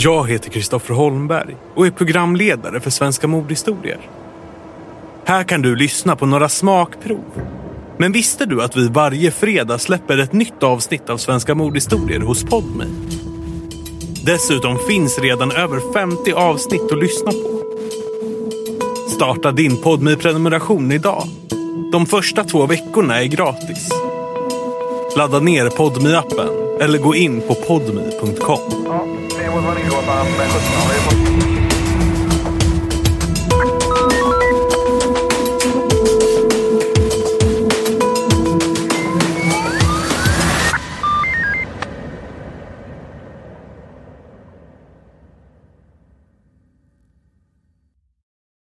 Jag heter Kristoffer Holmberg och är programledare för Svenska mordhistorier. Här kan du lyssna på några smakprov. Men visste du att vi varje fredag släpper ett nytt avsnitt av Svenska mordhistorier hos Podme? Dessutom finns redan över 50 avsnitt att lyssna på. Starta din podmi prenumeration idag. De första två veckorna är gratis. Ladda ner podme appen eller gå in på podmi.com. Ja, det var